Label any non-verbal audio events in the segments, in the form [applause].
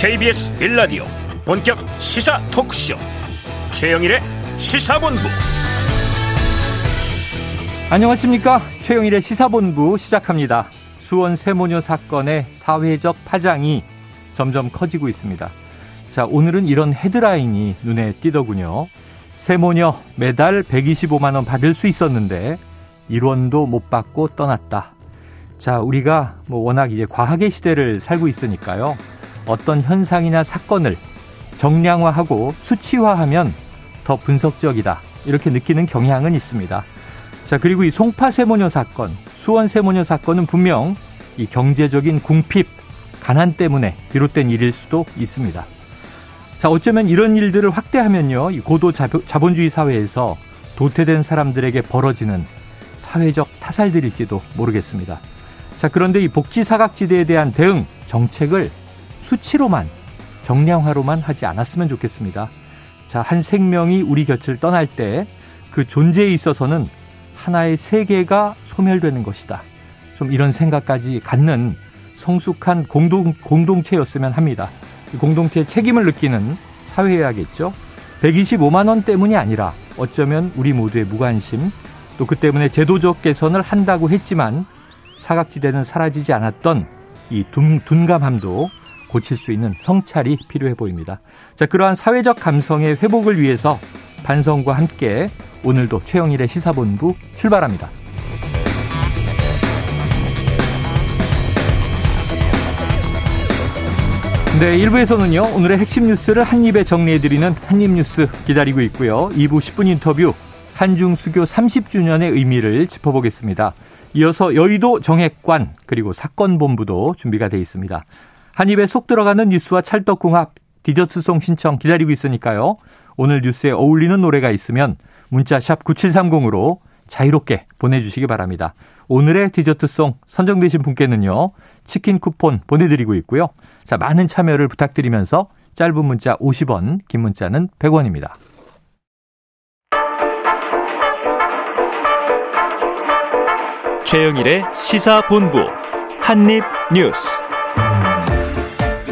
KBS 빌라디오 본격 시사 토크쇼. 최영일의 시사본부. 안녕하십니까? 최영일의 시사본부 시작합니다. 수원 세모녀 사건의 사회적 파장이 점점 커지고 있습니다. 자 오늘은 이런 헤드라인이 눈에 띄더군요. 세모녀 매달 125만 원 받을 수 있었는데 1원도 못 받고 떠났다. 자 우리가 뭐 워낙 이제 과학의 시대를 살고 있으니까요 어떤 현상이나 사건을 정량화하고 수치화하면 더 분석적이다. 이렇게 느끼는 경향은 있습니다. 자, 그리고 이 송파 세모녀 사건, 수원 세모녀 사건은 분명 이 경제적인 궁핍, 가난 때문에 비롯된 일일 수도 있습니다. 자, 어쩌면 이런 일들을 확대하면요, 이 고도 자본주의 사회에서 도태된 사람들에게 벌어지는 사회적 타살들일지도 모르겠습니다. 자, 그런데 이 복지 사각지대에 대한 대응 정책을 수치로만 정량화로만 하지 않았으면 좋겠습니다. 자, 한 생명이 우리 곁을 떠날 때 그 존재에 있어서는 하나의 세계가 소멸되는 것이다. 좀 이런 생각까지 갖는 성숙한 공동, 공동체였으면 합니다. 공동체의 책임을 느끼는 사회여야겠죠. 125만 원 때문이 아니라 어쩌면 우리 모두의 무관심 또 그 때문에 제도적 개선을 한다고 했지만 사각지대는 사라지지 않았던 이 둔, 둔감함도 고칠 수 있는 성찰이 필요해 보입니다. 자, 그러한 사회적 감성의 회복을 위해서 반성과 함께 오늘도 최영일의 시사본부 출발합니다. 네, 1부에서는요, 오늘의 핵심 뉴스를 한입에 정리해드리는 한입뉴스 기다리고 있고요. 2부 10분 인터뷰, 한중수교 30주년의 의미를 짚어보겠습니다. 이어서 여의도 정액관, 그리고 사건본부도 준비가 돼 있습니다. 한 입에 속 들어가는 뉴스와 찰떡궁합, 디저트송 신청 기다리고 있으니까요. 오늘 뉴스에 어울리는 노래가 있으면 문자 샵 9730으로 자유롭게 보내주시기 바랍니다. 오늘의 디저트송 선정되신 분께는요. 치킨 쿠폰 보내드리고 있고요. 자, 많은 참여를 부탁드리면서 짧은 문자 50원, 긴 문자는 100원입니다. 최영일의 시사본부 한입뉴스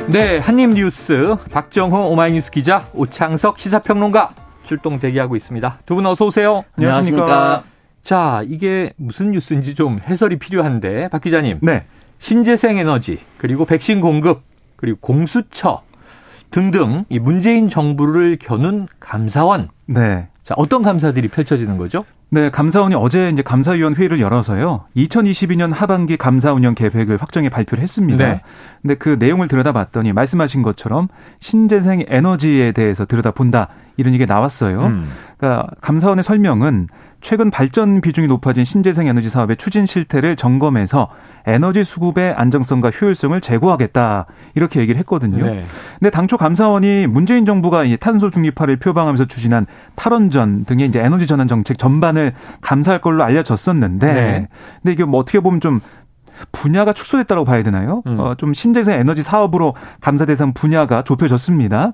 네, 한입 뉴스 박정호 오마이뉴스 기자 오창석 시사평론가 출동 대기하고 있습니다. 두 분 어서 오세요. 안녕하십니까. 자, 이게 무슨 뉴스인지 좀 해설이 필요한데 박 기자님. 네. 신재생 에너지 그리고 백신 공급 그리고 공수처 등등 이 문재인 정부를 겨눈 감사원. 네. 자, 어떤 감사들이 펼쳐지는 거죠? 네, 감사원이 어제 이제 감사위원 회의를 열어서요. 2022년 하반기 감사 운영 계획을 확정해 발표를 했습니다. 네. 근데 그 내용을 들여다봤더니 말씀하신 것처럼 신재생 에너지에 대해서 들여다본다 이런 얘기가 나왔어요. 음. 그러니까 감사원의 설명은 최근 발전 비중이 높아진 신재생 에너지 사업의 추진 실태를 점검해서 에너지 수급의 안정성과 효율성을 제고하겠다 이렇게 얘기를 했거든요. 네. 근데 당초 감사원이 문재인 정부가 이 탄소 중립화를 표방하면서 추진한 탈원전 등의 이제 에너지 전환 정책 전반을 감사할 걸로 알려졌었는데, 네. 근데 이게 뭐 어떻게 보면 좀 분야가 축소됐다고 봐야 되나요? 음. 어, 좀 신재생 에너지 사업으로 감사 대상 분야가 좁혀졌습니다.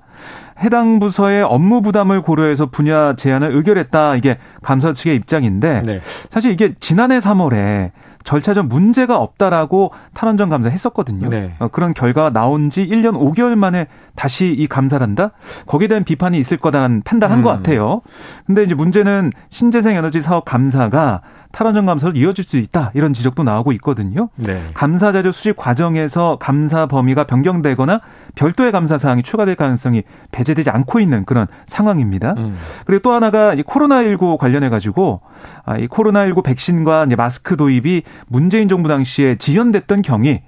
해당 부서의 업무 부담을 고려해서 분야 제한을 의결했다. 이게 감사 측의 입장인데 네. 사실 이게 지난해 3월에 절차적 문제가 없다라고 탈원전 감사했었거든요. 네. 어, 그런 결과가 나온 지 1년 5개월 만에 다시 이 감사를 한다? 거기에 대한 비판이 있을 거다라는 판단한 음. 것 같아요. 근데 이제 문제는 신재생 에너지 사업 감사가 탈원전 감사로 이어질 수 있다 이런 지적도 나오고 있거든요. 네. 감사 자료 수집 과정에서 감사 범위가 변경되거나 별도의 감사 사항이 추가될 가능성이 배제되지 않고 있는 그런 상황입니다. 음. 그리고 또 하나가 이 코로나19 관련해 가지고 아, 이 코로나19 백신과 마스크 도입이 문재인 정부 당시에 지연됐던 경위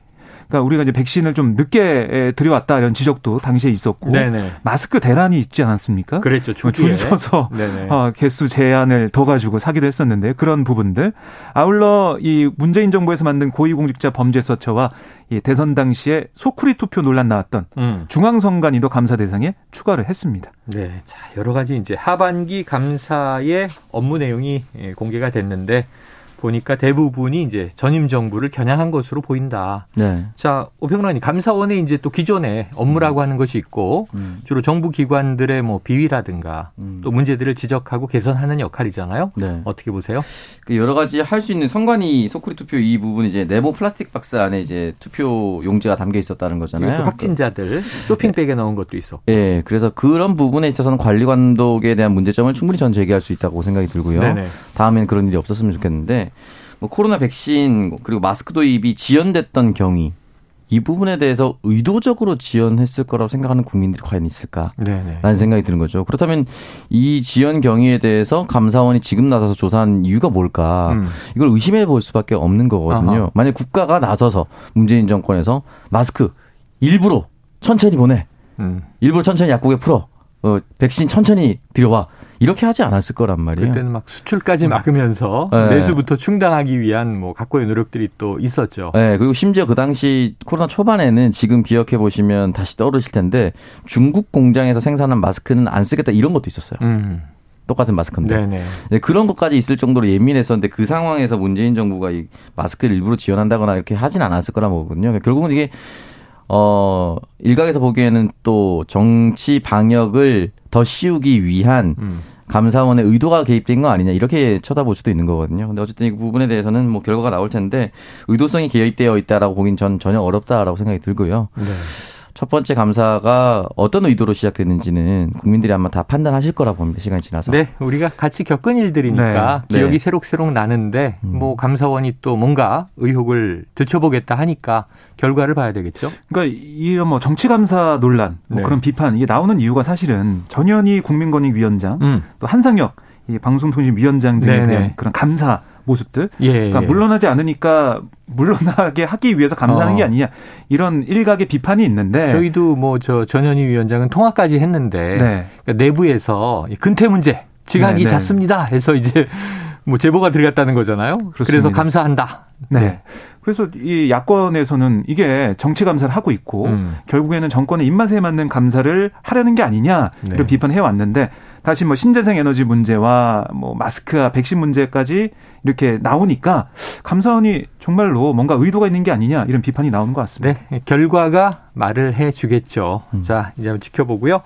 그러니까 우리가 이제 백신을 좀 늦게 들여왔다 이런 지적도 당시에 있었고 네네. 마스크 대란이 있지 않았습니까? 그랬죠. 뭐줄 서서 [laughs] 어, 개수 제한을 더 가지고 사기도 했었는데 그런 부분들 아울러 이 문재인 정부에서 만든 고위공직자 범죄수사처와 이 대선 당시에 소쿠리 투표 논란 나왔던 음. 중앙선관위도 감사 대상에 추가를 했습니다. 네, 자 여러 가지 이제 하반기 감사의 업무 내용이 예, 공개가 됐는데 보니까 대부분이 이제 전임 정부를 겨냥한 것으로 보인다. 네. 자, 오평론이 감사원의 이제 또 기존의 업무라고 하는 것이 있고 음. 주로 정부 기관들의 뭐 비위라든가 음. 또 문제들을 지적하고 개선하는 역할이잖아요. 네. 어떻게 보세요? 그 여러 가지 할 수 있는 선관위 소쿠리 투표 이 부분 이제 네모 플라스틱 박스 안에 이제 투표 용지가 담겨 있었다는 거잖아요. 확진자들 쇼핑백에 넣은 것도 있었고. 예. 네, 그래서 그런 부분에 있어서는 관리 감독에 대한 문제점을 충분히 전 제기할 수 있다고 생각이 들고요. 네네. 다음에는 그런 일이 없었으면 좋겠는데 뭐 코로나 백신 그리고 마스크 도입이 지연됐던 경위 이 부분에 대해서 의도적으로 지연했을 거라고 생각하는 국민들이 과연 있을까라는 네네. 생각이 드는 거죠. 그렇다면 이 지연 경위에 대해서 감사원이 지금 나서서 조사한 이유가 뭘까? 음. 이걸 의심해 볼 수밖에 없는 거거든요. 아하. 만약 국가가 나서서 문재인 정권에서 마스크 일부러 천천히 보내, 음. 일부러 천천히 약국에 풀어, 어, 백신 천천히 들여와 이렇게 하지 않았을 거란 말이에요. 그때는 막 수출까지 막으면서 네. 내수부터 충당하기 위한 뭐 각고의 노력들이 또 있었죠. 네, 그리고 심지어 그 당시 코로나 초반에는 지금 기억해 보시면 다시 떠오르실 텐데 중국 공장에서 생산한 마스크는 안 쓰겠다 이런 것도 있었어요. 음. 똑같은 마스크인데 네네. 네, 그런 것까지 있을 정도로 예민했었는데 그 상황에서 문재인 정부가 이 마스크를 일부러 지원한다거나 이렇게 하진 않았을 거라 보거든요. 결국은 이게 어, 일각에서 보기에는 또 정치 방역을 더 씌우기 위한 음. 감사원의 의도가 개입된 거 아니냐 이렇게 쳐다볼 수도 있는 거거든요. 근데 어쨌든 이 부분에 대해서는 뭐 결과가 나올 텐데 의도성이 개입되어 있다라고 보긴 전 전혀 어렵다라고 생각이 들고요. 네. 첫 번째 감사가 어떤 의도로 시작됐는지는 국민들이 아마 다 판단하실 거라 봅니다. 시간이 지나서. 네, 우리가 같이 겪은 일들이니까 네. 기억이 네. 새록새록 나는데 음. 뭐 감사원이 또 뭔가 의혹을 들춰보겠다 하니까 결과를 봐야 되겠죠. 그러니까 이런 뭐 정치 감사 논란, 뭐 네. 그런 비판 이게 나오는 이유가 사실은 전현희 국민권익위원장 음. 또 한상혁 이 방송통신위원장 등에 대한 네. 그런 감사 모습들. 예, 그러니까 예. 물러나지 않으니까 물러나게 하기 위해서 감사하는 어. 게 아니냐 이런 일각의 비판이 있는데 저희도 뭐 저 전현희 위원장은 통화까지 했는데 네. 그러니까 내부에서 근태 문제 지각이 네, 네. 잦습니다 해서 이제 뭐 제보가 들어갔다는 거잖아요. 그렇습니다. 그래서 감사한다. 네. 네. 그래서 이 야권에서는 이게 정치 감사를 하고 있고 음. 결국에는 정권의 입맛에 맞는 감사를 하려는 게 아니냐 이런 네. 비판해 왔는데 다시 뭐 신재생 에너지 문제와 뭐 마스크와 백신 문제까지 이렇게 나오니까 감사원이 정말로 뭔가 의도가 있는 게 아니냐 이런 비판이 나오는 것 같습니다. 네, 결과가 말을 해주겠죠. 음. 자, 이제 한번 지켜보고요.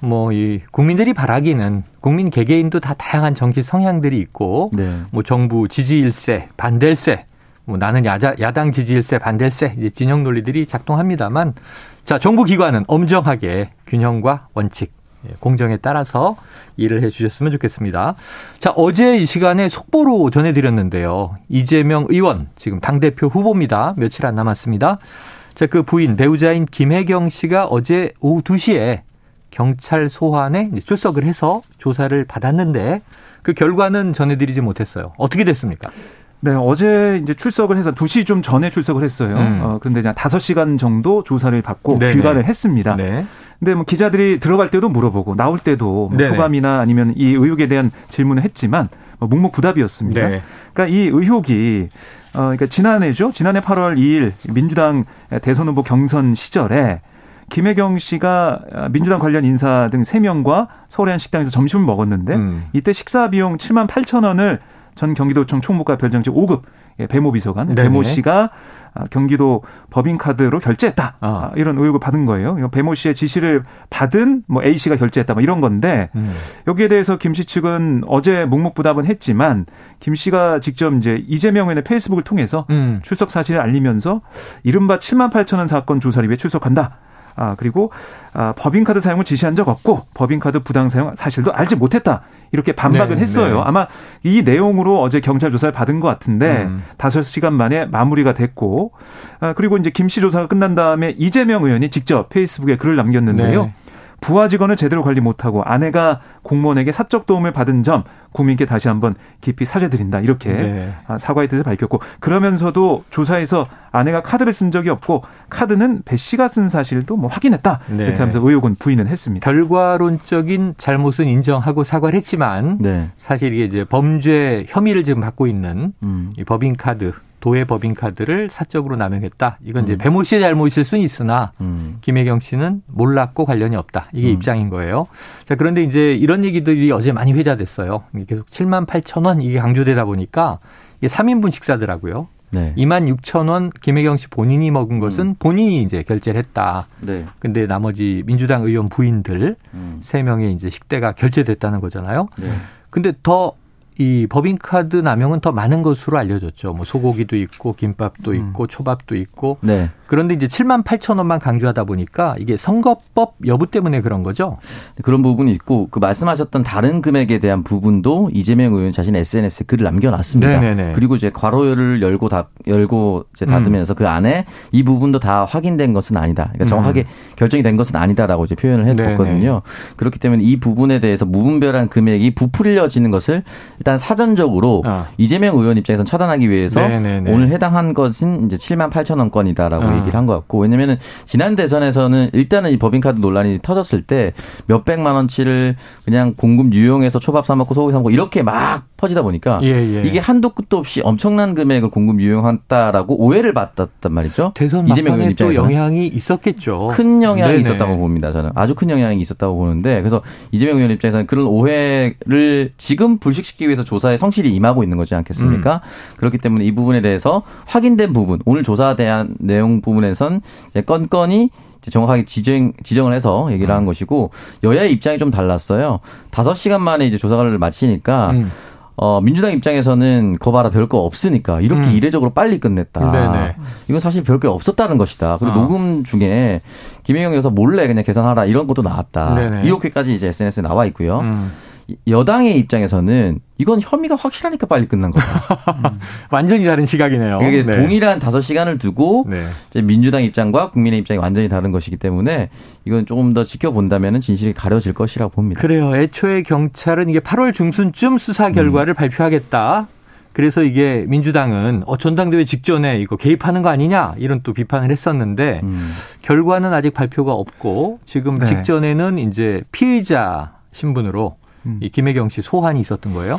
뭐이 국민들이 바라기는 국민 개개인도 다 다양한 정치 성향들이 있고 네. 뭐 정부 지지일세, 반댈세, 뭐 나는 야자, 야당 지지일세, 반댈세 이제 진영 논리들이 작동합니다만 자 정부 기관은 엄정하게 균형과 원칙 예, 공정에 따라서 일을 해 주셨으면 좋겠습니다. 자, 어제 이 시간에 속보로 전해드렸는데요. 이재명 의원, 지금 당대표 후보입니다. 며칠 안 남았습니다. 자, 그 부인, 배우자인 김혜경 씨가 어제 오후 2시에 경찰 소환에 출석을 해서 조사를 받았는데 그 결과는 전해드리지 못했어요. 어떻게 됐습니까? 네, 어제 이제 출석을 해서 2시 좀 전에 출석을 했어요. 음. 어, 그런데 이제 5시간 정도 조사를 받고 네네. 귀가를 했습니다. 네. 근데 뭐 기자들이 들어갈 때도 물어보고 나올 때도 뭐 소감이나 아니면 이 의혹에 대한 질문을 했지만 뭐 묵묵부답이었습니다. 네. 그러니까 이 의혹이 어 그러니까 지난해죠. 지난해 8월 2일 민주당 대선 후보 경선 시절에 김혜경 씨가 민주당 관련 인사 등 3명과 서울의 한 식당에서 점심을 먹었는데 음. 이때 식사 비용 7만 8천 원을 전 경기도청 총무과 별정직 5급 배모 비서관 네네. 배모 씨가 아, 경기도 법인카드로 결제했다. 아. 아. 이런 의혹을 받은 거예요. 배모 씨의 지시를 받은 뭐 A 씨가 결제했다. 뭐 이런 건데 음. 여기에 대해서 김 씨 측은 어제 묵묵부답은 했지만 김 씨가 직접 이제 이재명 의원의 페이스북을 통해서 음. 출석 사실을 알리면서 이른바 7만 8천 원 사건 조사를 위해 출석한다. 아, 그리고 아, 법인카드 사용을 지시한 적 없고 법인카드 부당 사용 사실도 알지 못했다. 이렇게 반박을 네, 했어요. 네. 아마 이 내용으로 어제 경찰 조사를 받은 것 같은데 음. 다섯 음. 시간 만에 마무리가 됐고 아, 그리고 이제 김 씨 조사가 끝난 다음에 이재명 의원이 직접 페이스북에 글을 남겼는데요. 네. 부하 직원을 제대로 관리 못하고 아내가 공무원에게 사적 도움을 받은 점 국민께 다시 한번 깊이 사죄드린다 이렇게 네. 아, 사과의 뜻을 밝혔고 그러면서도 조사에서 아내가 카드를 쓴 적이 없고 카드는 배 씨가 쓴 사실도 뭐 확인했다 네. 이렇게 하면서 의혹은 부인은 했습니다. 결과론적인 잘못은 인정하고 사과를 했지만 네. 사실 이게 이제 범죄 혐의를 지금 받고 있는 음. 이 법인 카드 도의 법인카드를 사적으로 남용했다. 이건 이제 음. 배모 씨의 잘못일 수는 있으나 음. 김혜경 씨는 몰랐고 관련이 없다. 이게 음. 입장인 거예요. 자 그런데 이제 이런 얘기들이 어제 많이 회자됐어요. 계속 7만 8천 원 이게 강조되다 보니까 이게 3인분 식사더라고요. 네. 2만 6천 원 김혜경 씨 본인이 먹은 것은 음. 본인이 이제 결제를 했다. 네. 근데 나머지 민주당 의원 부인들 음. 3명의 이제 식대가 결제됐다는 거잖아요. 네. 근데 더 이 법인카드 남용은 더 많은 것으로 알려졌죠. 뭐 소고기도 있고 김밥도 음. 있고 초밥도 있고. 네. 그런데 이제 7만 8천 원만 강조하다 보니까 이게 선거법 여부 때문에 그런 거죠. 그런 부분이 있고 그 말씀하셨던 다른 금액에 대한 부분도 이재명 의원 자신 SNS에 글을 남겨놨습니다. 네네네. 그리고 이제 괄호를 열고 다 열고 이제 닫으면서 음. 그 안에 이 부분도 다 확인된 것은 아니다. 그러니까 정확하게 음. 결정이 된 것은 아니다라고 이제 표현을 해뒀거든요. 그렇기 때문에 이 부분에 대해서 무분별한 금액이 부풀려지는 것을 일단 사전적으로 어. 이재명 의원 입장에서 차단하기 위해서 네네네. 오늘 해당한 것은 이제 7만 8천 원 건이다라고 어. 얘기를 한 것 같고 왜냐면은 지난 대선에서는 일단은 이 법인카드 논란이 터졌을 때 몇백만 원치를 그냥 공금 유용해서 초밥 사 먹고 소고기 사 먹고 이렇게 막 퍼지다 보니까 예, 예. 이게 한도 끝도 없이 엄청난 금액을 공금 유용했다라고 오해를 받았단 말이죠. 대선 이재명 의원 입장에서 영향이 있었겠죠. 큰 영향이 네네. 있었다고 봅니다. 저는 아주 큰 영향이 있었다고 보는데 그래서 이재명 의원 입장에서는 그런 오해를 지금 불식시키기 위해서 조사에 성실히 임하고 있는 거지 않겠습니까? 음. 그렇기 때문에 이 부분에 대해서 확인된 부분, 오늘 조사에 대한 내용 부분에선 건건이 정확하게 지정, 지정을 해서 얘기를 한 음. 것이고 여야의 입장이 좀 달랐어요. 다섯 시간 만에 이제 조사를 마치니까 음. 어, 민주당 입장에서는 거 봐라 별거 없으니까 이렇게 음. 이례적으로 빨리 끝냈다. 네네. 이건 사실 별거 없었다는 것이다. 그리고 어. 녹음 중에 김혜영 여사 몰래 그냥 계산하라 이런 것도 나왔다. 네네. 이렇게까지 이제 SNS에 나와 있고요. 음. 여당의 입장에서는 이건 혐의가 확실하니까 빨리 끝난 거다. 음. [laughs] 완전히 다른 시각이네요. 이게 네. 동일한 다섯 시간을 두고 네. 이제 민주당 입장과 국민의 입장이 완전히 다른 것이기 때문에 이건 조금 더 지켜본다면 진실이 가려질 것이라고 봅니다. 그래요. 애초에 경찰은 이게 8월 중순쯤 수사 결과를 음. 발표하겠다. 그래서 이게 민주당은 어 전당대회 직전에 이거 개입하는 거 아니냐 이런 또 비판을 했었는데 음. 결과는 아직 발표가 없고 지금 네. 직전에는 이제 피의자 신분으로 음. 이 김혜경 씨 소환이 있었던 거예요?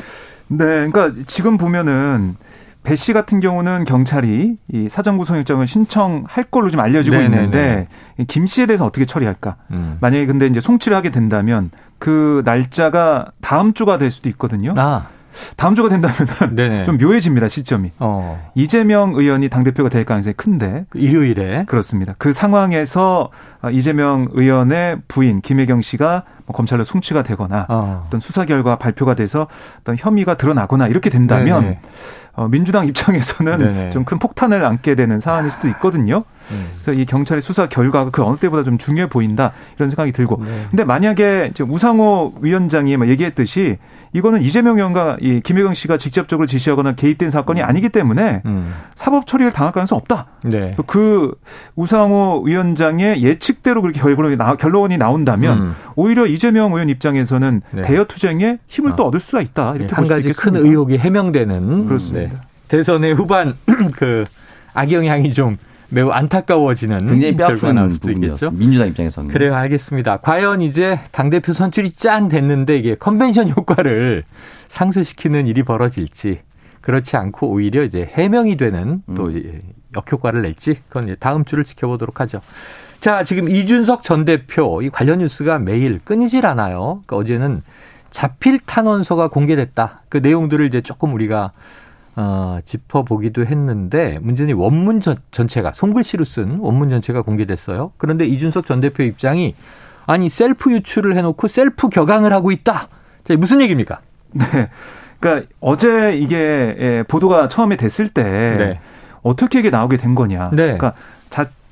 네, 그러니까 지금 보면은 배 씨 같은 경우는 경찰이 이 사전 구속영장을 신청할 걸로 좀 알려지고 네네네. 있는데 김 씨에 대해서 어떻게 처리할까? 음. 만약에 근데 이제 송치를 하게 된다면 그 날짜가 다음 주가 될 수도 있거든요. 아. 다음 주가 된다면 [laughs] 좀 묘해집니다 시점이. 어. 이재명 의원이 당 대표가 될 가능성이 큰데 그 일요일에 그렇습니다. 그 상황에서 이재명 의원의 부인 김혜경 씨가 뭐 검찰로 송치가 되거나 어. 떤 수사 결과 발표가 돼서 어떤 혐의가 드러나거나 이렇게 된다면 어, 민주당 입장에서는 좀 큰 폭탄을 안게 되는 상황일 수도 있거든요. 음. 그래서 이 경찰의 수사 결과가 그 어느 때보다 좀 중요해 보인다 이런 생각이 들고. 네. 근데 만약에 이제 우상호 위원장이 뭐 얘기했듯이 이거는 이재명 의원과 이 김혜경 씨가 직접적으로 지시하거나 개입된 사건이 음. 아니기 때문에 음. 사법 처리를 당할 가능성 없다. 네. 그 우상호 위원장의 예측대로 그렇게 결론이, 나, 결론이 나온다면 음. 오히려 이재명 의원 입장에서는 네. 대여 투쟁에 힘을 어. 또 얻을 수가 있다. 이렇게 네. 한 가지 큰 의혹이 해명되는 그렇습니다. 네. 대선의 후반 [clears throat] 그 악영향이 좀 매우 안타까워지는 굉장히 뼈아픈 수도 있겠죠. 민주당 입장에서는. 그래요, 알겠습니다. 과연 이제 당 대표 선출이 짠 됐는데 이게 컨벤션 효과를 상쇄시키는 일이 벌어질지 그렇지 않고 오히려 이제 해명이 되는 또 음. 역효과를 낼지 그건 다음 주를 지켜보도록 하죠. 자, 지금 이준석 전 대표 이 관련 뉴스가 매일 끊이질 않아요. 그러니까 어제는 자필 탄원서가 공개됐다. 그 내용들을 이제 조금 우리가 어, 짚어보기도 했는데 문제는 원문 전, 전체가 손글씨로 쓴 원문 전체가 공개됐어요. 그런데 이준석 전 대표 입장이 아니 셀프 유출을 해놓고 셀프 격앙을 하고 있다. 자, 무슨 얘기입니까? 네. 그러니까 어제 이게 예, 보도가 처음에 됐을 때 네. 어떻게 이게 나오게 된 거냐. 네. 그러니까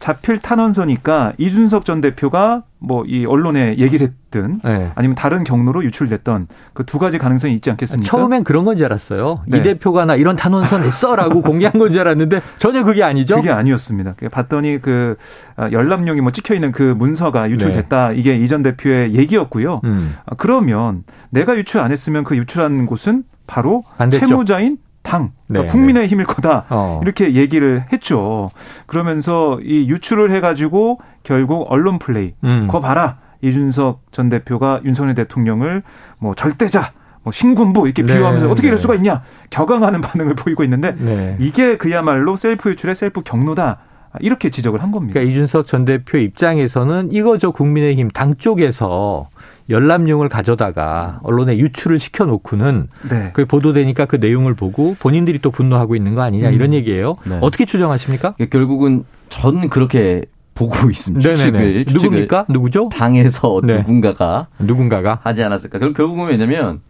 자, 자필 탄원서니까 이준석 전 대표가 뭐 이 언론에 얘기를 했든 네. 아니면 다른 경로로 유출됐던 그 두 가지 가능성이 있지 않겠습니까? 처음엔 그런 건 줄 알았어요. 네. 이 대표가 나 이런 탄원서 냈어라고 [laughs] 공개한 건 줄 알았는데 전혀 그게 아니죠. 그게 아니었습니다. 봤더니 그 아, 열람용이 뭐 찍혀 있는 그 문서가 유출됐다. 네. 이게 이전 대표의 얘기였고요. 음. 아, 그러면 내가 유출 안 했으면 그 유출한 곳은 바로 반대쪽. 채무자인 당, 그러니까 네, 국민의 네. 힘일 거다. 어. 이렇게 얘기를 했죠. 그러면서 이 유출을 해가지고 결국 언론 플레이. 음. 거 봐라. 이준석 전 대표가 윤석열 대통령을 뭐 절대자, 뭐 신군부 이렇게 네, 비유하면서 어떻게 이럴 네. 수가 있냐 격앙하는 반응을 보이고 있는데 네. 이게 그야말로 셀프 유출의 셀프 격노다. 이렇게 지적을 한 겁니다. 그러니까 이준석 전 대표 입장에서는 이거 저 국민의힘 당 쪽에서 열람용을 가져다가 언론에 유출을 시켜놓고는 네. 그 보도되니까 그 내용을 보고 본인들이 또 분노하고 있는 거 아니냐 이런 음. 얘기예요. 네. 어떻게 추정하십니까? 결국은 저는 그렇게 보고 있습니다. 추측을, 추측을 누굽니까? 누구죠? 당에서 네. 누군가가 누군가가 하지 않았을까? 결, 결국은 왜냐면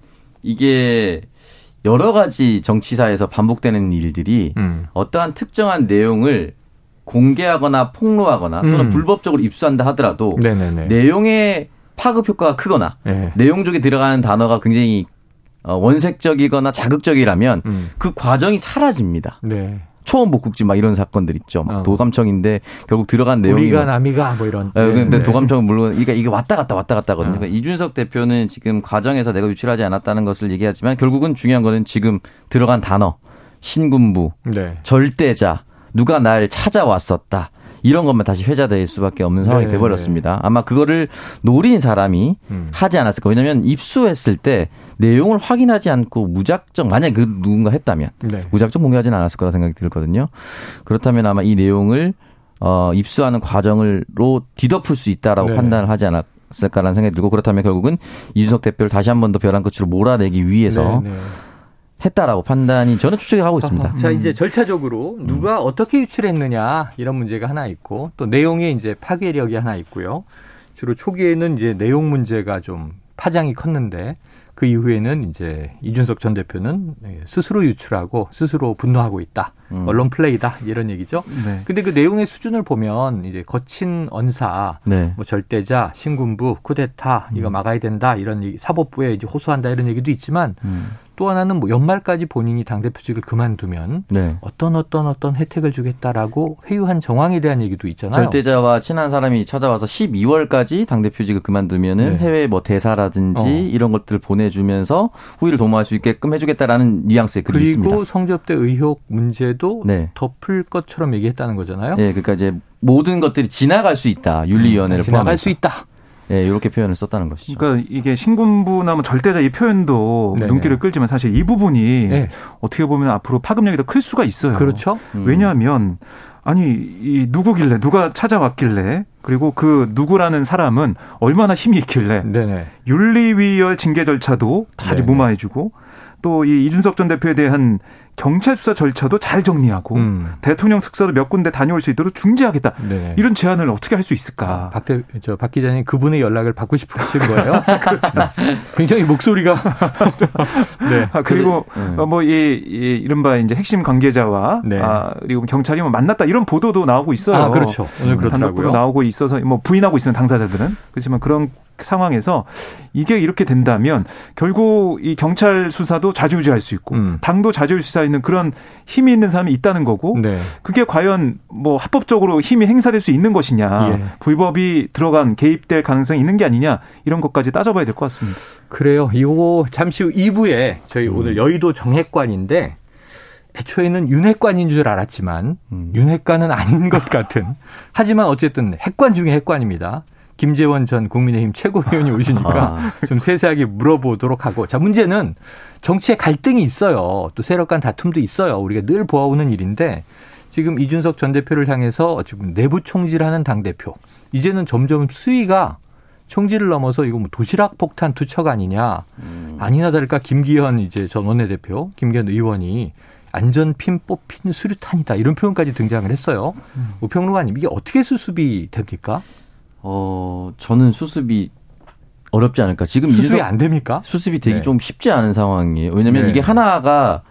이게 여러 가지 정치사에서 반복되는 일들이 음. 어떠한 특정한 내용을 공개하거나 폭로하거나 또는 음. 불법적으로 입수한다 하더라도 네네네. 내용의 파급 효과가 크거나 네. 내용 쪽에 들어가는 단어가 굉장히 어, 원색적이거나 자극적이라면 음. 그 과정이 사라집니다. 네. 초원 복국지 막 이런 사건들 있죠. 막 어. 도감청인데 결국 들어간 내용이 우리가 남이가 뭐 이런. 네, 근데 네. 도감청은 물론 이게 이게 왔다 갔다 왔다 갔다 하거든요. 어. 그러니까 이준석 대표는 지금 과정에서 내가 유출하지 않았다는 것을 얘기하지만 결국은 중요한 거는 지금 들어간 단어 신군부, 네. 절대자, 누가 날 찾아왔었다. 이런 것만 다시 회자될 수밖에 없는 상황이 네. 돼버렸습니다. 아마 그거를 노린 사람이 음. 하지 않았을까. 왜냐하면 입수했을 때 내용을 확인하지 않고 무작정 만약 그 누군가 했다면 네. 무작정 공개하지는 않았을 거라 생각이 들거든요. 그렇다면 아마 이 내용을 어 입수하는 과정을로 뒤덮을 수 있다라고 네. 판단을 하지 않았 을까라는 생각이 들고 그렇다면 결국은 이준석 대표를 다시 한 번 더 벼랑 끝으로 몰아내기 위해서 네, 네. 했다라고 판단이 저는 추측을 하고 있습니다. 자, 이제 절차적으로 누가 음. 어떻게 유출했느냐 이런 문제가 하나 있고 또 내용의 이제 파괴력이 하나 있고요. 주로 초기에는 이제 내용 문제가 좀 파장이 컸는데 그 이후에는 이제 이준석 전 대표는 스스로 유출하고 스스로 분노하고 있다. 음. 언론 플레이다. 이런 얘기죠. 네. 근데 그 내용의 수준을 보면 이제 거친 언사, 네. 뭐 절대자, 신군부, 쿠데타 이거 음. 막아야 된다. 이런 사법부에 이제 호소한다 이런 얘기도 있지만 음. 또 하나는 뭐 연말까지 본인이 당대표직을 그만두면 네. 어떤 어떤 어떤 혜택을 주겠다라고 회유한 정황에 대한 얘기도 있잖아요. 절대자와 친한 사람이 찾아와서 12월까지 당대표직을 그만두면은 네. 해외 뭐 대사라든지 어. 이런 것들을 보내주면서 후위를 도모할 수 있게끔 해주겠다라는 뉘앙스의 글이 그리고 있습니다. 그리고 성접대 의혹 문제도 네. 덮을 것처럼 얘기했다는 거잖아요. 네, 그러니까 이제 모든 것들이 지나갈 수 있다. 윤리위원회를 음, 지나갈 포함해서. 수 있다. 예, 이렇게 표현을 썼다는 것이죠. 그러니까 이게 신군부나 뭐 절대자 이 표현도 네네. 눈길을 끌지만 사실 이 부분이 네. 어떻게 보면 앞으로 파급력이 더 클 수가 있어요. 그렇죠. 음. 왜냐하면 아니 이 누구길래 누가 찾아왔길래 그리고 그 누구라는 사람은 얼마나 힘이 있길래 네네. 윤리위의 징계 절차도 다 무마해주고 또 이 이준석 전 대표에 대한 경찰 수사 절차도 잘 정리하고 음. 대통령 특사도 몇 군데 다녀올 수 있도록 중지하겠다. 네. 이런 제안을 어떻게 할 수 있을까? 아, 박, 대, 저, 박 기자님 그분의 연락을 받고 싶으신 거예요? [laughs] 그렇지 굉장히 목소리가. [laughs] 네. 아, 그리고 네. 어, 뭐, 이, 이, 이른바 이제 핵심 관계자와 네. 아, 그리고 경찰이 뭐 만났다 이런 보도도 나오고 있어요. 아, 그렇죠. 오늘 그렇더라고요. 나오고 있어서 뭐 부인하고 있는 당사자들은. 그렇지만 그런 상황에서 이게 이렇게 된다면 결국 이 경찰 수사도 자주유지할 수 있고 음. 당도 자주유지 수 있는 그런 힘이 있는 사람이 있다는 거고 네. 그게 과연 뭐 합법적으로 힘이 행사될 수 있는 것이냐 예. 불법이 들어간 개입될 가능성이 있는 게 아니냐 이런 것까지 따져봐야 될 것 같습니다. 그래요. 이거 잠시 후 2부에 저희 음. 오늘 여의도 정핵관인데 애초에는 윤핵관인 줄 알았지만 음. 윤핵관은 아닌 것 같은 하지만 어쨌든 핵관 중에 핵관입니다. 김재원 전 국민의힘 최고위원이 오시니까 아. 좀 세세하게 물어보도록 하고. 자, 문제는 정치에 갈등이 있어요. 또 세력 간 다툼도 있어요. 우리가 늘 보아오는 일인데 지금 이준석 전 대표를 향해서 지금 내부 총질하는 당 대표. 이제는 점점 수위가 총질을 넘어서 이거 뭐 도시락 폭탄 투척 아니냐. 음. 아니나 다를까 김기현 이제 전 원내대표, 김기현 의원이 안전핀 뽑힌 수류탄이다. 이런 표현까지 등장을 했어요. 음. 우평론가님, 이게 어떻게 수습이 됩니까? 어, 저는 수습이 어렵지 않을까. 지금 수습이 안 됩니까? 수습이 되기 네. 좀 쉽지 않은 상황이에요. 왜냐면 네. 이게 하나가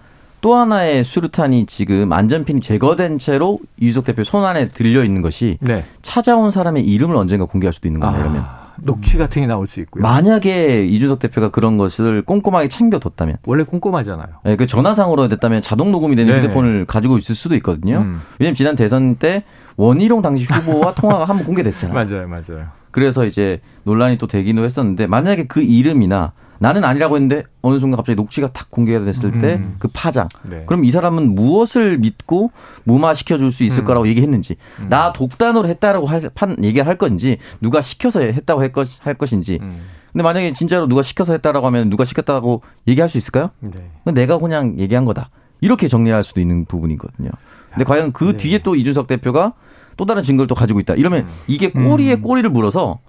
또 하나의 수류탄이 지금 안전핀이 제거된 채로 이준석 대표 손 안에 들려 있는 것이 네. 찾아온 사람의 이름을 언젠가 공개할 수도 있는 거예요. 아, 그러면 녹취 같은 게 나올 수 있고요. 만약에 이준석 대표가 그런 것을 꼼꼼하게 챙겨뒀다면 원래 꼼꼼하잖아요. 네, 그 전화상으로 됐다면 자동 녹음이 되는 네네. 휴대폰을 가지고 있을 수도 있거든요. 음. 왜냐면 지난 대선 때 원희룡 당시 후보와 [laughs] 통화가 한 번 공개됐잖아요. 맞아요, 맞아요. 그래서 이제 논란이 또 되기도 했었는데 만약에 그 이름이나 나는 아니라고 했는데 어느 순간 갑자기 녹취가 탁 공개가 됐을 때그 음. 파장. 네. 그럼 이 사람은 무엇을 믿고 무마시켜 줄 수 있을 음. 거라고 얘기했는지 음. 나 독단으로 했다라고 할, 판 얘기할 건지 누가 시켜서 했다고 할, 것, 할 것인지 음. 근데 만약에 진짜로 누가 시켜서 했다라고 하면 누가 시켰다고 얘기할 수 있을까요? 네. 내가 그냥 얘기한 거다. 이렇게 정리할 수도 있는 부분이거든요. 근데 과연 그 네. 뒤에 또 이준석 대표가 또 다른 증거를 또 가지고 있다. 이러면 음. 이게 꼬리에 음. 꼬리를 물어서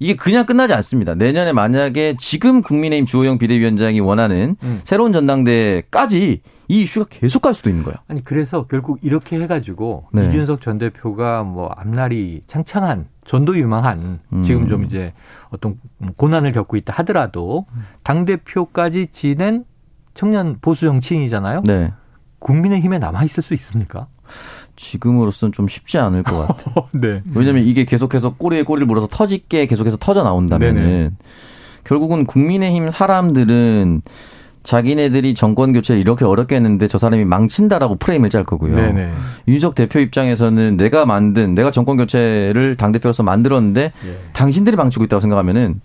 이게 그냥 끝나지 않습니다. 내년에 만약에 지금 국민의힘 주호영 비대위원장이 원하는 음. 새로운 전당대까지 이 이슈가 계속 갈 수도 있는 거예요. 아니 그래서 결국 이렇게 해가지고 네. 이준석 전 대표가 뭐 앞날이 창창한 전도 유망한 음. 지금 좀 이제 어떤 고난을 겪고 있다 하더라도 당 대표까지 지낸 청년 보수 정치인이잖아요. 네. 국민의힘에 남아 있을 수 있습니까? 지금으로서는 좀 쉽지 않을 것 같아요. [laughs] 네. 왜냐하면 이게 계속해서 꼬리에 꼬리를 물어서 터질게 계속해서 터져 나온다면은 결국은 국민의힘 사람들은 자기네들이 정권 교체를 이렇게 어렵게 했는데 저 사람이 망친다라고 프레임을 짤 거고요. 네네. 윤석 대표 입장에서는 내가 만든 내가 정권 교체를 당 대표로서 만들었는데 예. 당신들이 망치고 있다고 생각하면은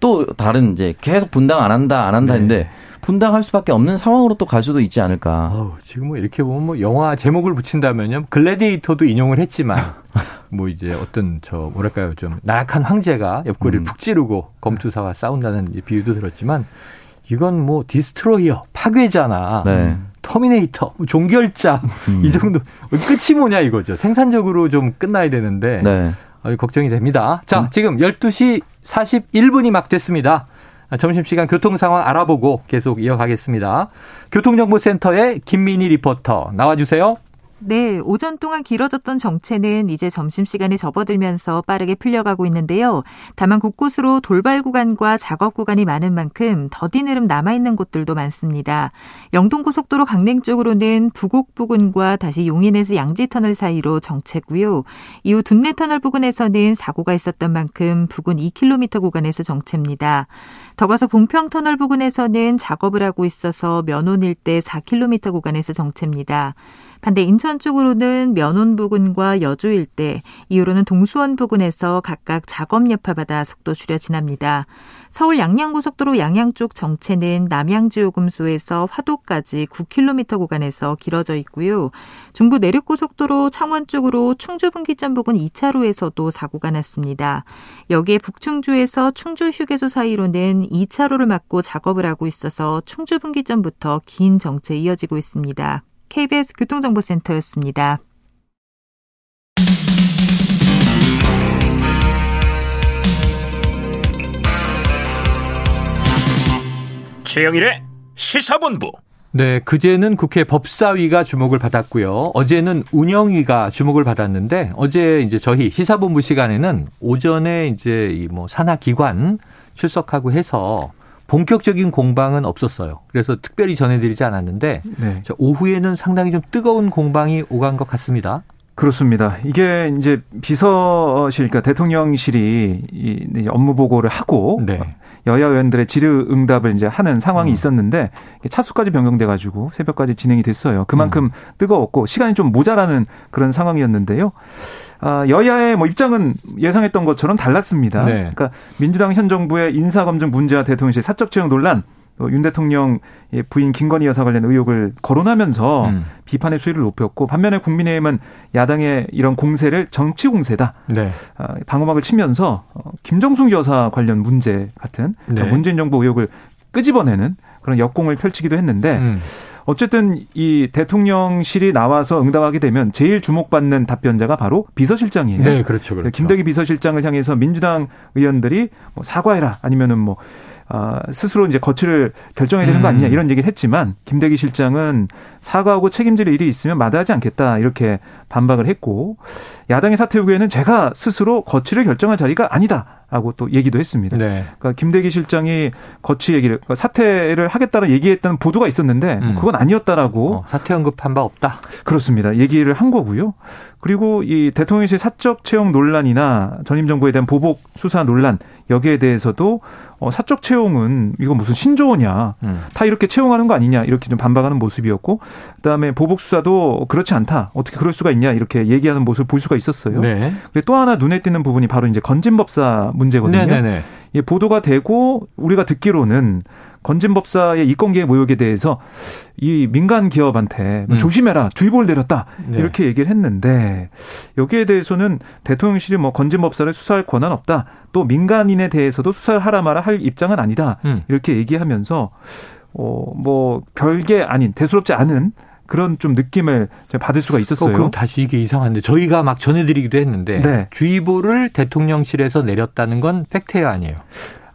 또 다른 이제 계속 분당 안 한다 안 한다 네. 분당할 수밖에 없는 상황으로 또 갈 수도 있지 않을까. 어우, 지금 뭐 이렇게 보면 뭐 영화 제목을 붙인다면요. 글래디에이터도 인용을 했지만 [laughs] 뭐 이제 어떤 저 뭐랄까요 좀 나약한 황제가 옆구리를 음. 푹 찌르고 검투사와 싸운다는 비유도 들었지만 이건 뭐 destroyer 파괴자나 네. 터미네이터 뭐 종결자 음. 이 정도 끝이 뭐냐 이거죠. 생산적으로 좀 끝나야 되는데 네. 걱정이 됩니다. 자, 음. 지금 12시 41분이 막 됐습니다. 점심시간 교통 상황 알아보고 계속 이어가겠습니다. 교통정보센터의 김민희 리포터 나와주세요. 네, 오전 동안 길어졌던 정체는 이제 점심시간에 접어들면서 빠르게 풀려가고 있는데요. 다만 곳곳으로 돌발 구간과 작업 구간이 많은 만큼 더딘 흐름 남아있는 곳들도 많습니다. 영동고속도로 강릉 쪽으로는 부곡 부근과 다시 용인에서 양지터널 사이로 정체고요. 이후 둔내터널 부근에서는 사고가 있었던 만큼 부근 2km 구간에서 정체입니다. 더 가서 봉평터널 부근에서는 작업을 하고 있어서 면원 일대 4km 구간에서 정체입니다. 반대 인천 쪽으로는 면원 부근과 여주 일대, 이후로는 동수원 부근에서 각각 작업 여파받아 속도 줄여 지납니다. 서울 양양고속도로 양양 쪽 정체는 남양주요금소에서 화도까지 9km 구간에서 길어져 있고요. 중부 내륙고속도로 창원 쪽으로 충주분기점 부근 2차로에서도 사고가 났습니다. 여기에 북충주에서 충주휴게소 사이로는 2차로를 막고 작업을 하고 있어서 충주분기점부터 긴 정체 이어지고 있습니다. KBS 교통정보센터였습니다. 최영일의 시사본부. 네, 그제는 국회 법사위가 주목을 받았고요. 어제는 운영위가 주목을 받았는데 어제 이제 저희 시사본부 시간에는 오전에 이제 이 뭐 산하 기관 출석하고 해서 본격적인 공방은 없었어요. 그래서 특별히 전해드리지 않았는데 네. 오후에는 상당히 좀 뜨거운 공방이 오간 것 같습니다. 그렇습니다. 이게 이제 비서실, 그러니까 대통령실이 이 업무 보고를 하고 네. 여야 의원들의 질의 응답을 이제 하는 상황이 음. 있었는데 차수까지 변경돼 가지고 새벽까지 진행이 됐어요. 그만큼 음. 뜨거웠고 시간이 좀 모자라는 그런 상황이었는데요. 아, 여야의 뭐 입장은 예상했던 것처럼 달랐습니다. 네. 그러니까 민주당 현 정부의 인사검증 문제와 대통령실 사적 채용 논란 윤 대통령 부인 김건희 여사 관련 의혹을 거론하면서 음. 비판의 수위를 높였고 반면에 국민의힘은 야당의 이런 공세를 정치 공세다. 네. 아, 방어막을 치면서 어, 김정숙 여사 관련 문제 같은 네. 문재인 정부 의혹을 끄집어내는 그런 역공을 펼치기도 했는데 음. 어쨌든 이 대통령실이 나와서 응답하게 되면 제일 주목받는 답변자가 바로 비서실장이에요. 네, 그렇죠, 그렇죠. 김대기 비서실장을 향해서 민주당 의원들이 뭐 사과해라 아니면은 뭐 아, 스스로 이제 거취를 결정해야 되는 거 아니냐 음. 이런 얘기를 했지만 김대기 실장은 사과하고 책임질 일이 있으면 마다하지 않겠다 이렇게 반박을 했고 야당의 사퇴 후에는 제가 스스로 거취를 결정할 자리가 아니다라고 또 얘기도 했습니다. 네. 그러니까 김대기 실장이 거취 얘기를 그러니까 사퇴를 하겠다는 얘기했다는 보도가 있었는데 음. 그건 아니었다라고 어, 사퇴 언급한 바 없다. 그렇습니다. 얘기를 한 거고요. 그리고 이 대통령실 사적 채용 논란이나 전임 정부에 대한 보복 수사 논란 여기에 대해서도 어, 사적 채용은 이거 무슨 신조어냐 음. 다 이렇게 채용하는 거 아니냐 이렇게 좀 반박하는 모습이었고 그다음에 보복 수사도 그렇지 않다 어떻게 그럴 수가 있냐 이렇게 얘기하는 모습을 볼 수가 있었어요. 네. 그리고 또 하나 눈에 띄는 부분이 바로 이제 건진법사 문제거든요. 네네네. 예, 보도가 되고 우리가 듣기로는 건진법사의 이권계획 모욕에 대해서 이 민간 기업한테 음. 조심해라 주의보를 내렸다 네. 이렇게 얘기를 했는데 여기에 대해서는 대통령실이 뭐 건진법사를 수사할 권한 없다 또 민간인에 대해서도 수사를 하라 마라 할 입장은 아니다 음. 이렇게 얘기하면서 어뭐 별게 아닌 대수롭지 않은 그런 좀 느낌을 받을 수가 있었어요. 어, 그럼 다시 이게 이상한데 저희가 막 전해드리기도 했는데 네. 주의보를 대통령실에서 내렸다는 건 팩트예요, 아니에요?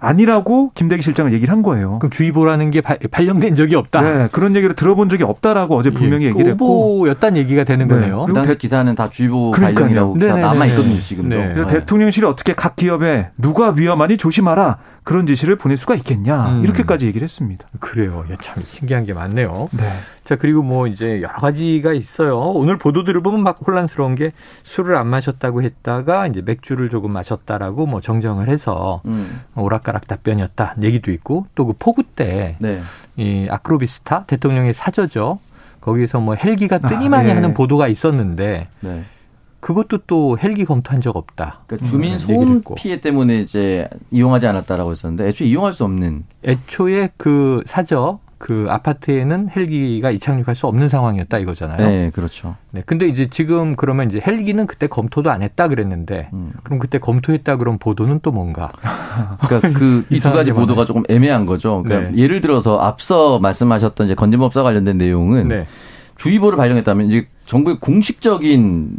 아니라고 김대기 실장은 얘기를 한 거예요. 그럼 주의보라는 게 발령된 적이 없다. 네, 그런 얘기를 들어본 적이 없다라고 어제 분명히 예, 얘기를 했고. 오보였다는 얘기가 되는 네. 거네요. 그 당시 대... 기사는 다 주의보 그러니까요. 발령이라고 기사 남아 있거든요 지금도. 네. 그래서 대통령실이 어떻게 각 기업에 누가 위험하니 조심하라 그런 지시를 보낼 수가 있겠냐 음. 이렇게까지 얘기를 했습니다. 그래요. 야, 참 신기한 게 많네요. 네. 자 그리고 뭐 이제 여러 가지가 있어요. 오늘 보도들을 보면 막 혼란스러운 게 술을 안 마셨다고 했다가 이제 맥주를 조금 마셨다라고 뭐 정정을 해서 음. 오락가락 답변이었다 얘기도 있고 또그 포구 때이 네. 아크로비스타 대통령의 사저죠. 거기에서 뭐 헬기가 뜨니만이 아, 네. 하는 보도가 있었는데. 네. 그것도 또 헬기 검토한 적 없다. 그러니까 주민 음, 소음 피해 때문에 이제 이용하지 않았다라고 했었는데 애초에 이용할 수 없는. 애초에 그 사저 그 아파트에는 헬기가 이착륙할 수 없는 상황이었다 이거잖아요. 네, 그렇죠. 네, 근데 이제 지금 그러면 이제 헬기는 그때 검토도 안 했다 그랬는데, 음. 그럼 그때 검토했다 그런 보도는 또 뭔가? [laughs] 그러니까 그 이 두 가지 보도가 조금 애매한 거죠. 그러니까 네. 예를 들어서 앞서 말씀하셨던 이제 건진법사 관련된 내용은 네. 주의보를 발령했다면 이제 정부의 공식적인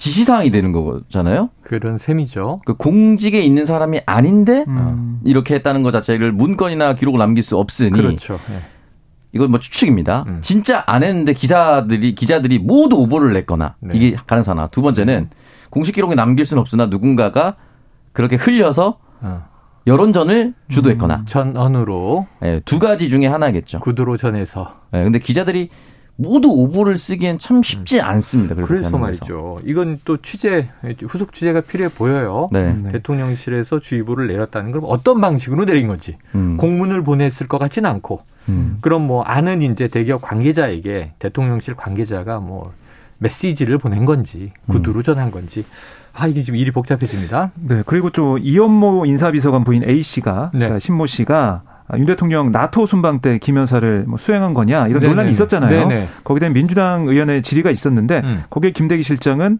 지시사항이 되는 거잖아요. 그런 셈이죠. 그 공직에 있는 사람이 아닌데 음. 이렇게 했다는 것 자체를 문건이나 기록을 남길 수 없으니. 그렇죠. 네. 이건 뭐 추측입니다. 음. 진짜 안 했는데 기사들이 기자들이 모두 오보를 냈거나 네. 이게 가능성 하나. 두 번째는 공식 기록에 남길 수는 없으나 누군가가 그렇게 흘려서 어. 여론전을 주도했거나 음, 전언으로 네, 두 가지 중에 하나겠죠. 구두로 전해서. 네, 근데 기자들이 모두 오보를 쓰기엔 참 쉽지 음. 않습니다. 그래서 말이죠. 이건 또 취재 후속 취재가 필요해 보여요. 네. 네. 대통령실에서 주의보를 내렸다는 걸 어떤 방식으로 내린 건지 음. 공문을 보냈을 것 같지는 않고 음. 그럼 뭐 아는 이제 대기업 관계자에게 대통령실 관계자가 뭐 메시지를 보낸 건지 구두로 음. 전한 건지 아 이게 지금 일이 복잡해집니다. 네 그리고 좀 이현모 인사비서관 부인 A 씨가 네. 그러니까 신모 씨가 아, 윤 대통령 나토 순방 때 김여사를 뭐 수행한 거냐 이런 네네. 논란이 있었잖아요. 네네. 거기에 대한 민주당 의원의 질의가 있었는데 음. 거기에 김대기 실장은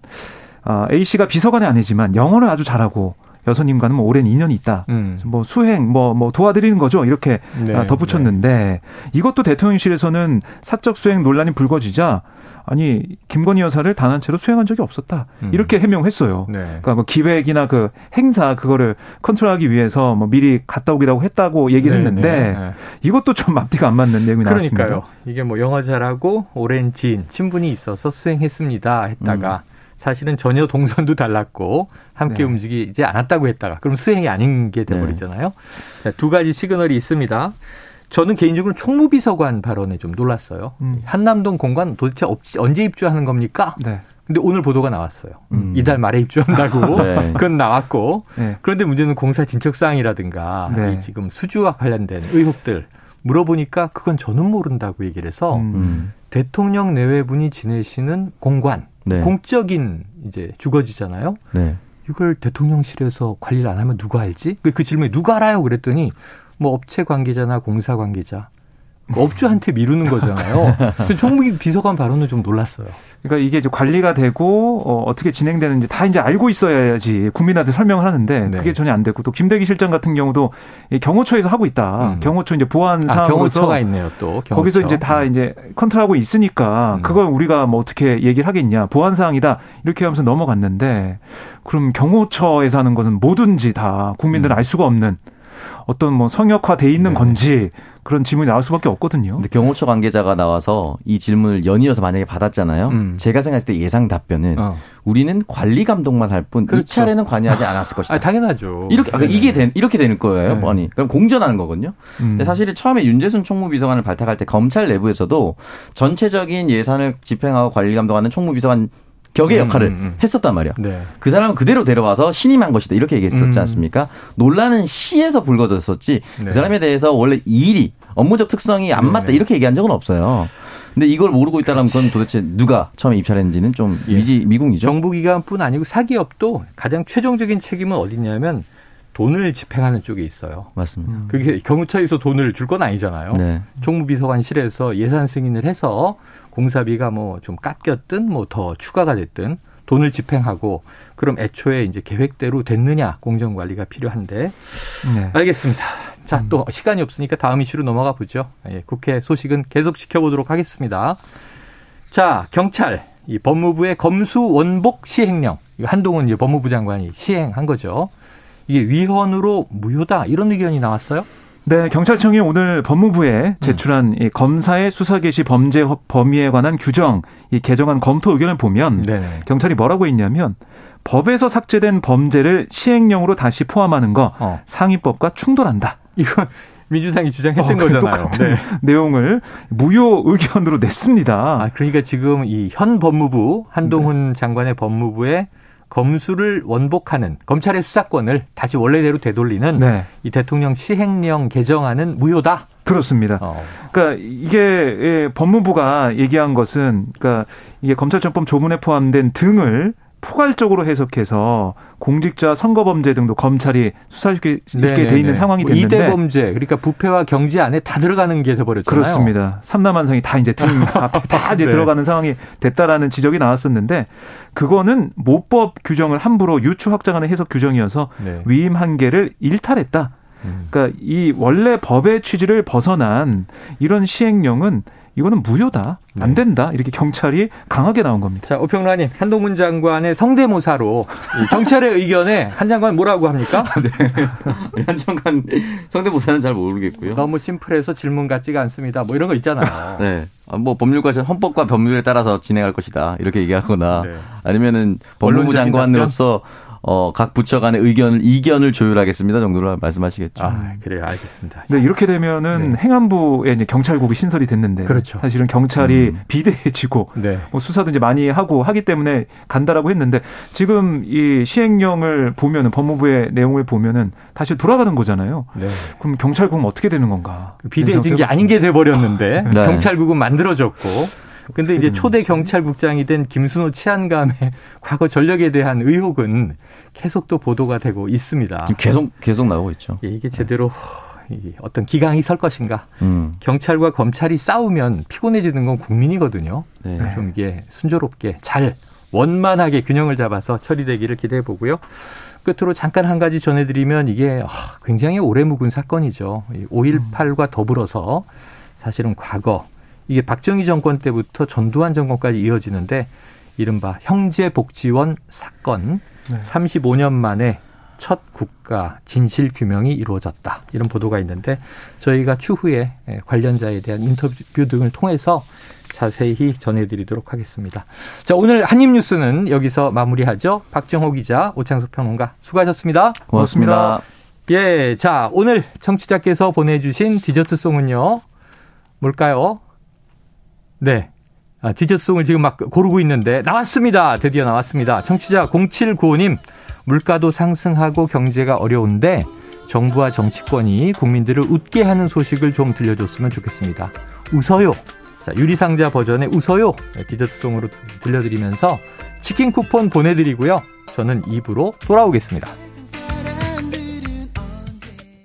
아, A 씨가 비서관의 아내지만 영어를 아주 잘하고 여사님과는 뭐 오랜 인연이 있다. 음. 뭐 수행 뭐, 뭐 도와드리는 거죠. 이렇게 네, 아, 덧붙였는데 네. 이것도 대통령실에서는 사적 수행 논란이 불거지자 아니 김건희 여사를 단 한 채로 수행한 적이 없었다 음. 이렇게 해명했어요. 네. 그러니까 뭐 기획이나 그 행사 그거를 컨트롤하기 위해서 뭐 미리 갔다 오기라고 했다고 얘기를 네, 했는데 네, 네. 이것도 좀 앞뒤가 안 맞는 내용이 그러니까요. 나왔습니다. 이게 뭐 영어 잘하고 오랜 지인 친분이 있어서 수행했습니다 했다가 음. 사실은 전혀 동선도 달랐고 함께 네. 움직이지 않았다고 했다가 그럼 수행이 아닌 게 돼버리잖아요. 네. 두 가지 시그널이 있습니다. 저는 개인적으로 총무비서관 발언에 좀 놀랐어요. 음. 한남동 공관 도대체 언제 입주하는 겁니까? 네. 근데 오늘 보도가 나왔어요. 음. 이달 말에 입주한다고. [laughs] 네. 그건 나왔고. 네. 그런데 문제는 공사 진척사항이라든가 네. 지금 수주와 관련된 의혹들 물어보니까 그건 저는 모른다고 얘기를 해서 음. 음. 대통령 내외분이 지내시는 공관, 네. 공적인 이제 주거지잖아요. 네. 이걸 대통령실에서 관리를 안 하면 누가 알지? 그, 그 질문에 누가 알아요? 그랬더니 뭐 업체 관계자나 공사 관계자 그 업주한테 미루는 거잖아요. 총무기 비서관 발언은 좀 놀랐어요. 그러니까 이게 이제 관리가 되고 어, 어떻게 진행되는지 다 이제 알고 있어야지 국민한테 설명을 하는데 네. 그게 전혀 안 되고 또 김대기 실장 같은 경우도 경호처에서 하고 있다. 음. 경호처 이제 보안 아, 상황으로서 경호처가 있네요. 또 경호처. 거기서 이제 다 이제 컨트롤하고 있으니까 음. 그걸 우리가 뭐 어떻게 얘기를 하겠냐. 보안 사항이다. 이렇게 하면서 넘어갔는데 그럼 경호처에서 하는 것은 뭐든지 다 국민들은 음. 알 수가 없는 어떤 뭐 성역화돼 있는 네. 건지 그런 질문이 나올 수밖에 없거든요. 근데 경호처 관계자가 나와서 이 질문을 연이어서 만약에 받았잖아요. 음. 제가 생각했을 때 예상 답변은 어. 우리는 관리 감독만 할뿐 그렇죠. 차례는 관여하지 않았을 것이다. 아, 당연하죠. 이렇게 아, 이게 된, 이렇게 되는 거예요. 네. 뻔히. 그럼 공전하는 거거든요. 음. 근데 사실 처음에 윤재순 총무비서관을 발탁할 때 검찰 내부에서도 전체적인 예산을 집행하고 관리 감독하는 총무비서관 격의 음, 역할을 음, 음. 했었단 말이야. 네. 그 사람은 그대로 데려와서 신임한 것이다. 이렇게 얘기했었지 음. 않습니까? 논란은 시에서 불거졌었지. 그 네. 그 사람에 대해서 원래 일이 업무적 특성이 안 맞다. 네. 이렇게 얘기한 적은 없어요. 근데 이걸 모르고 있다면 그건 도대체 누가 처음에 입찰했는지는 좀 예. 미지 미궁이죠. 정부 기관뿐 아니고 사기업도 가장 최종적인 책임은 어디냐면 돈을 집행하는 쪽에 있어요. 맞습니다. 음. 그게 경찰에서 돈을 줄 건 아니잖아요. 네. 총무비서관실에서 예산 승인을 해서 공사비가 뭐 좀 깎였든 뭐 더 추가가 됐든 돈을 집행하고 그럼 애초에 이제 계획대로 됐느냐 공정 관리가 필요한데 네. 알겠습니다. 자, 또 시간이 없으니까 다음 이슈로 넘어가 보죠. 예, 국회 소식은 계속 지켜보도록 하겠습니다. 자, 경찰 이 법무부의 검수 원복 시행령 한동훈 이제 법무부 장관이 시행한 거죠. 이게 위헌으로 무효다 이런 의견이 나왔어요. 네, 경찰청이 오늘 법무부에 제출한 음. 검사의 수사 개시 범죄 범위에 관한 규정 이 개정안 검토 의견을 보면 네 경찰이 뭐라고 했냐면 법에서 삭제된 범죄를 시행령으로 다시 포함하는 거 어. 상위법과 충돌한다. 이거 [laughs] 민주당이 주장했던 어, 거잖아요. 네. 내용을 무효 의견으로 냈습니다. 아, 그러니까 지금 이 현 법무부 한동훈 네. 장관의 법무부에 검수를 원복하는 검찰의 수사권을 다시 원래대로 되돌리는 네. 이 대통령 시행령 개정안은 무효다. 그렇습니다. 어. 그러니까 이게 예, 법무부가 얘기한 것은 그러니까 이게 검찰청법 조문에 포함된 등을 포괄적으로 해석해서 공직자 선거범죄 등도 검찰이 수사할 수 있게 돼 있는 상황이 뭐 됐는데 이대 범죄 그러니까 부패와 경제 안에 다 들어가는 게 돼버렸잖아요. 그렇습니다. 삼남한성이 다 이제 등 [laughs] 앞에 다 이제 네. 들어가는 상황이 됐다라는 지적이 나왔었는데 그거는 모법 규정을 함부로 유추 확장하는 해석 규정이어서 네. 위임 한계를 일탈했다. 음. 그러니까 이 원래 법의 취지를 벗어난 이런 시행령은 이거는 무효다. 안 네. 된다. 이렇게 경찰이 강하게 나온 겁니다. 자, 오평라님, 한동훈 장관의 성대모사로 경찰의 의견에 한 장관 뭐라고 합니까? [laughs] 네. [laughs] 한 장관 성대모사는 잘 모르겠고요. 너무 심플해서 질문 같지가 않습니다. 뭐 이런 거 있잖아요. [laughs] 네. 아, 뭐 법률과 헌법과 법률에 따라서 진행할 것이다. 이렇게 얘기하거나 네. 아니면은 법무부 장관으로서 어, 각 부처 간의 의견을, 이견을 조율하겠습니다 정도로 말씀하시겠죠. 아, 그래요. 알겠습니다. 네, 이렇게 되면은 네. 행안부에 이제 경찰국이 신설이 됐는데. 그렇죠. 사실은 경찰이 음. 비대해지고 네. 뭐 수사도 이제 많이 하고 하기 때문에 간다라고 했는데 지금 이 시행령을 보면은 법무부의 내용을 보면은 다시 돌아가는 거잖아요. 네. 그럼 경찰국은 어떻게 되는 건가? 그 비대해진 게 아닌 게 돼버렸는데 [laughs] 네. 경찰국은 만들어졌고 근데 이제 초대 경찰국장이 된 김순호 치안감의 [laughs] 과거 전력에 대한 의혹은 계속 또 보도가 되고 있습니다. 계속 계속 나오고 있죠. 예, 이게 제대로 어떤 기강이 설 것인가. 음. 경찰과 검찰이 싸우면 피곤해지는 건 국민이거든요. 네. 좀 이게 순조롭게 잘 원만하게 균형을 잡아서 처리되기를 기대해 보고요. 끝으로 잠깐 한 가지 전해드리면 이게 굉장히 오래 묵은 사건이죠. 5.18과 더불어서 사실은 과거 이게 박정희 정권 때부터 전두환 정권까지 이어지는데 이른바 형제복지원 사건 네. 35년 만에 첫 국가 진실 규명이 이루어졌다. 이런 보도가 있는데 저희가 추후에 관련자에 대한 인터뷰 등을 통해서 자세히 전해드리도록 하겠습니다. 자, 오늘 한입뉴스는 여기서 마무리하죠. 박정호 기자, 오창석 평론가 수고하셨습니다. 고맙습니다. 예, 자, 오늘 청취자께서 보내주신 디저트송은요. 뭘까요? 네. 아, 디저트송을 지금 막 고르고 있는데 나왔습니다. 드디어 나왔습니다. 청취자 0795님 물가도 상승하고 경제가 어려운데 정부와 정치권이 국민들을 웃게 하는 소식을 좀 들려줬으면 좋겠습니다. 웃어요. 자, 유리상자 버전의 웃어요. 네, 디저트송으로 들려드리면서 치킨 쿠폰 보내드리고요. 저는 입으로 돌아오겠습니다.